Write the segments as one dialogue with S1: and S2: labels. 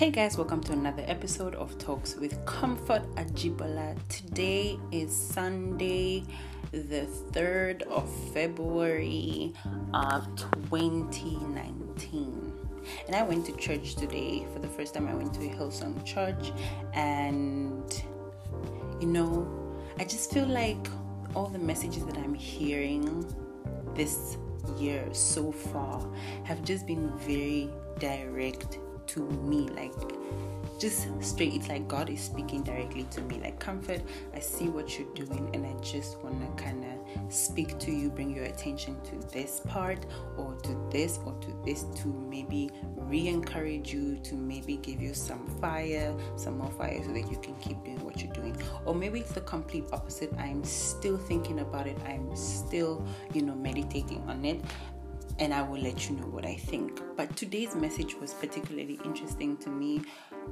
S1: Hey guys, welcome to another episode of Talks with Comfort Ajibola. Today is Sunday, the 3rd of February of 2019. And I went to church today. For the first time, I went to a Hillsong church, and you know, I just feel like all the messages that I'm hearing this year so far have just been very direct to me like just straight it's like god is speaking directly to me like comfort i see what you're doing and i just want to kind of speak to you bring your attention to this part or to this or to this to maybe re-encourage you to maybe give you some fire some more fire so that you can keep doing what you're doing. Or maybe it's the complete opposite. I'm still thinking about it. I'm still you know meditating on it and I will let you know what I think. But today's message was particularly interesting to me.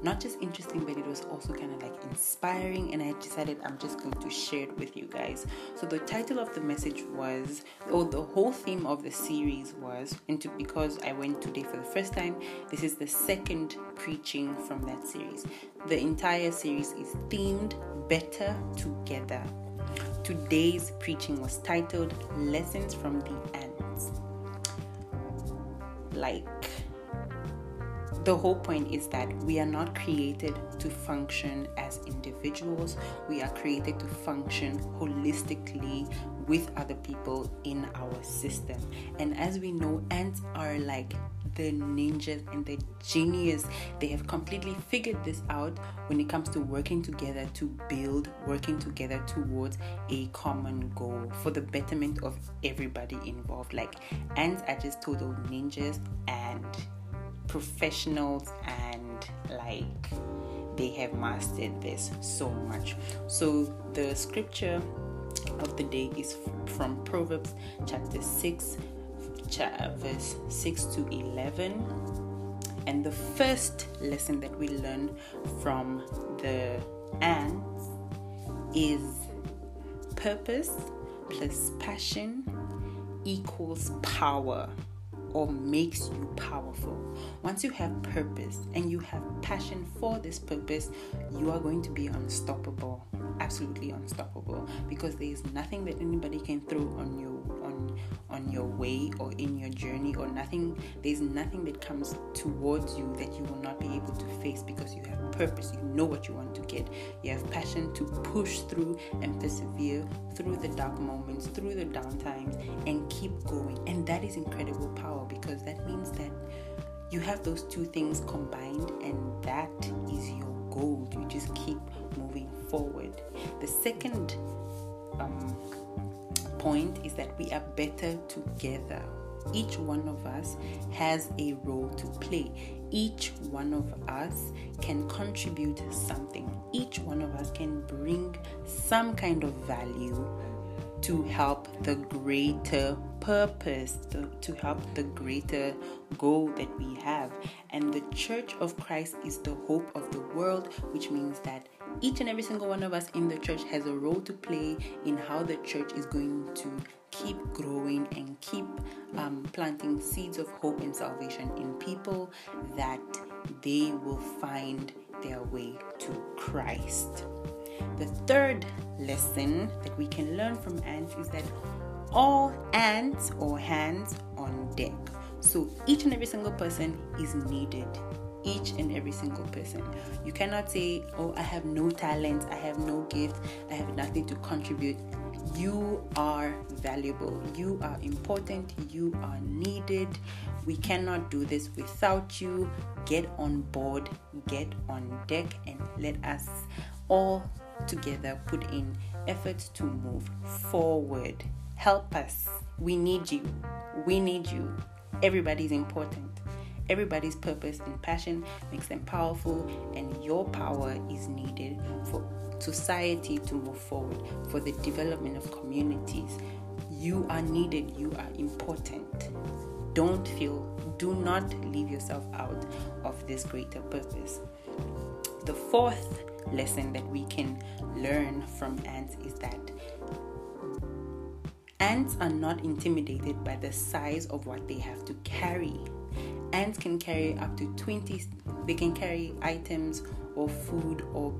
S1: Not just interesting, but it was also kind of like inspiring, and I decided I'm just going to share it with you guys. So, the title of the message was, or the whole theme of the series was, into because I went today for the first time, this is the second preaching from that series. The entire series is themed Better Together. Today's preaching was titled Lessons from the Ants like the whole point is that we are not created to function as individuals. We are created to function holistically with other people in our system. And as we know, ants are like the ninjas and the genius. They have completely figured this out when it comes to working together to build, working together towards a common goal for the betterment of everybody involved. Like ants are just total ninjas and professionals and like they have mastered this so much. So the scripture of the day is from Proverbs chapter 6 verse 6 to 11. And the first lesson that we learn from the ants is purpose plus passion equals power or makes you powerful. Once you have purpose and you have passion for this purpose, you are going to be unstoppable. Absolutely unstoppable because there is nothing that anybody can throw on you on on your way or in your journey or nothing there's nothing that comes towards you that you will not be able to face because you have purpose. You know what you want to get. You have passion to push through and persevere through the dark moments through the down times and keep going. And that is incredible power because that means that you have those two things combined and that is your goal you just keep moving forward the second um, point is that we are better together each one of us has a role to play. Each one of us can contribute something. Each one of us can bring some kind of value to help the greater purpose, to, to help the greater goal that we have. And the Church of Christ is the hope of the world, which means that each and every single one of us in the church has a role to play in how the church is going to keep growing and keep um, planting seeds of hope and salvation in people that they will find their way to Christ. The third lesson that we can learn from ants is that all hands or hands on deck. So each and every single person is needed. Each and every single person. You cannot say, Oh, I have no talent, I have no gift, I have nothing to contribute. You are valuable, you are important, you are needed. We cannot do this without you. Get on board, get on deck, and let us all together put in efforts to move forward. Help us. We need you. We need you. Everybody's important. Everybody's purpose and passion makes them powerful, and your power is needed for society to move forward, for the development of communities. You are needed, you are important. Don't feel, do not leave yourself out of this greater purpose. The fourth lesson that we can learn from ants is that ants are not intimidated by the size of what they have to carry. ants can carry up to 20 they can carry items or food or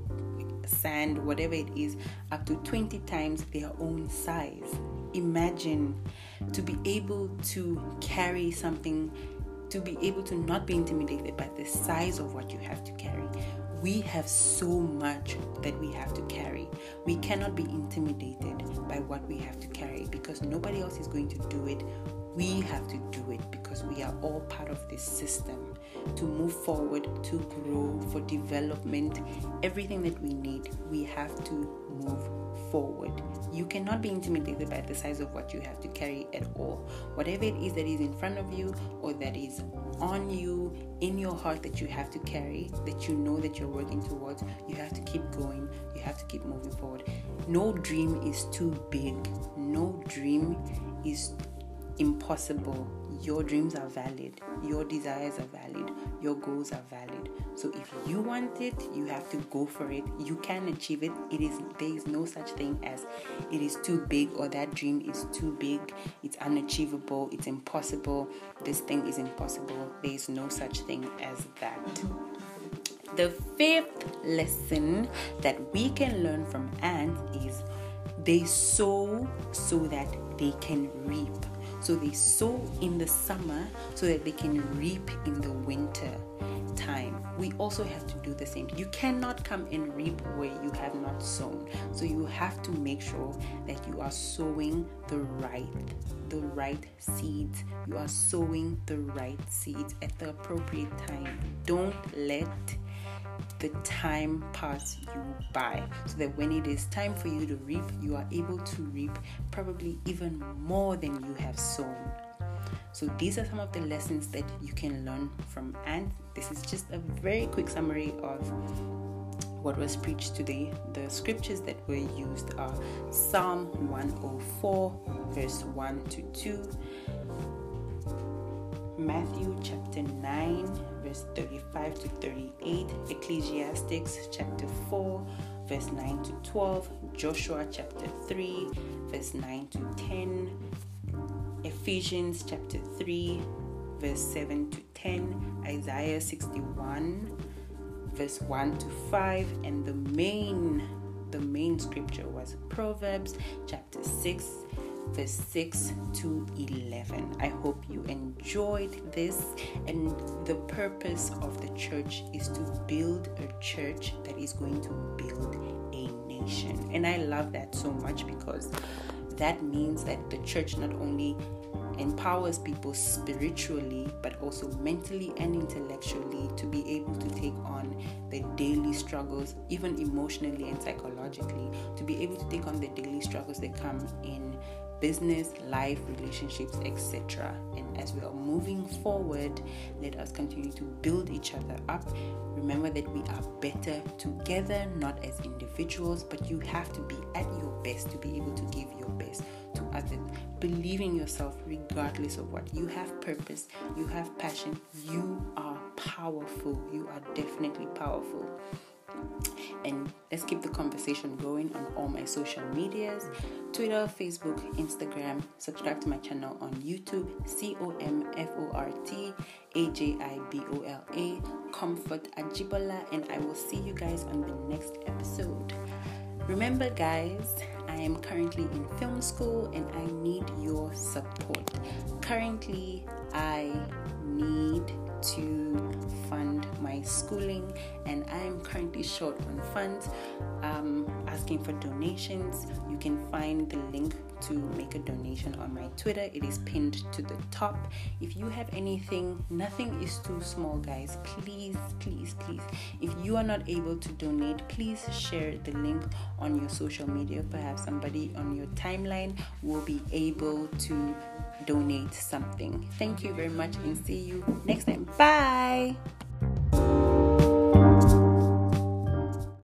S1: sand whatever it is up to 20 times their own size imagine to be able to carry something to be able to not be intimidated by the size of what you have to carry we have so much that we have to carry. We cannot be intimidated by what we have to carry because nobody else is going to do it. We have to do it because we are all part of this system to move forward, to grow, for development, everything that we need. We have to move forward. You cannot be intimidated by the size of what you have to carry at all. Whatever it is that is in front of you or that is on you, in your heart that you have to carry, that you know that you're working towards, you have to keep going. You have to keep moving forward. No dream is too big. No dream is impossible. Your dreams are valid. Your desires are valid. Your goals are valid. So if you want it, you have to go for it. You can achieve it. It is there is no such thing as it is too big or that dream is too big. It's unachievable. It's impossible. This thing is impossible. There is no such thing as that. The fifth lesson that we can learn from ants is they sow so that they can reap. So they sow in the summer so that they can reap in the winter time. We also have to do the same. You cannot come and reap where you have not sown. So you have to make sure that you are sowing the right the right seeds. You are sowing the right seeds at the appropriate time. Don't let the time pass you by so that when it is time for you to reap, you are able to reap probably even more than you have sown. So, these are some of the lessons that you can learn from and This is just a very quick summary of what was preached today. The scriptures that were used are Psalm 104, verse 1 to 2, Matthew chapter 9, verse 35 to 38, Ecclesiastics chapter 4, verse 9 to 12, Joshua chapter 3, verse 9 to 10, Ephesians chapter 3, verse 7 to 10, Isaiah 61, verse 1 to 5, and the main the main scripture was Proverbs chapter 6 verse 6 to 11. I hope you enjoyed this. And the purpose of the church is to build a church that is going to build a nation. And I love that so much because that means that the church not only empowers people spiritually but also mentally and intellectually to be able to take on the daily struggles even emotionally and psychologically to be able to take on the daily struggles that come in business, life, relationships, etc. And as we are moving forward, let us continue to build each other up. Remember that we are better together, not as individuals, but you have to be at your best to be able to give your best to others. Believe in yourself regardless of what. You have purpose, you have passion, you are powerful. You are definitely powerful and let's keep the conversation going on all my social medias Twitter, Facebook, Instagram. Subscribe to my channel on YouTube, C O M F O R T A J I B O L A, Comfort Ajibola, and I will see you guys on the next episode. Remember, guys, I am currently in film school and I need your support. Currently, I schooling, and I am currently short on funds. Um, asking for donations. You can find the link to make a donation on my Twitter. It is pinned to the top. If you have anything, nothing is too small, guys. Please, please, please. If you are not able to donate, please share the link on your social media. Perhaps somebody on your timeline will be able to donate something. Thank you very much and see you next time. Bye.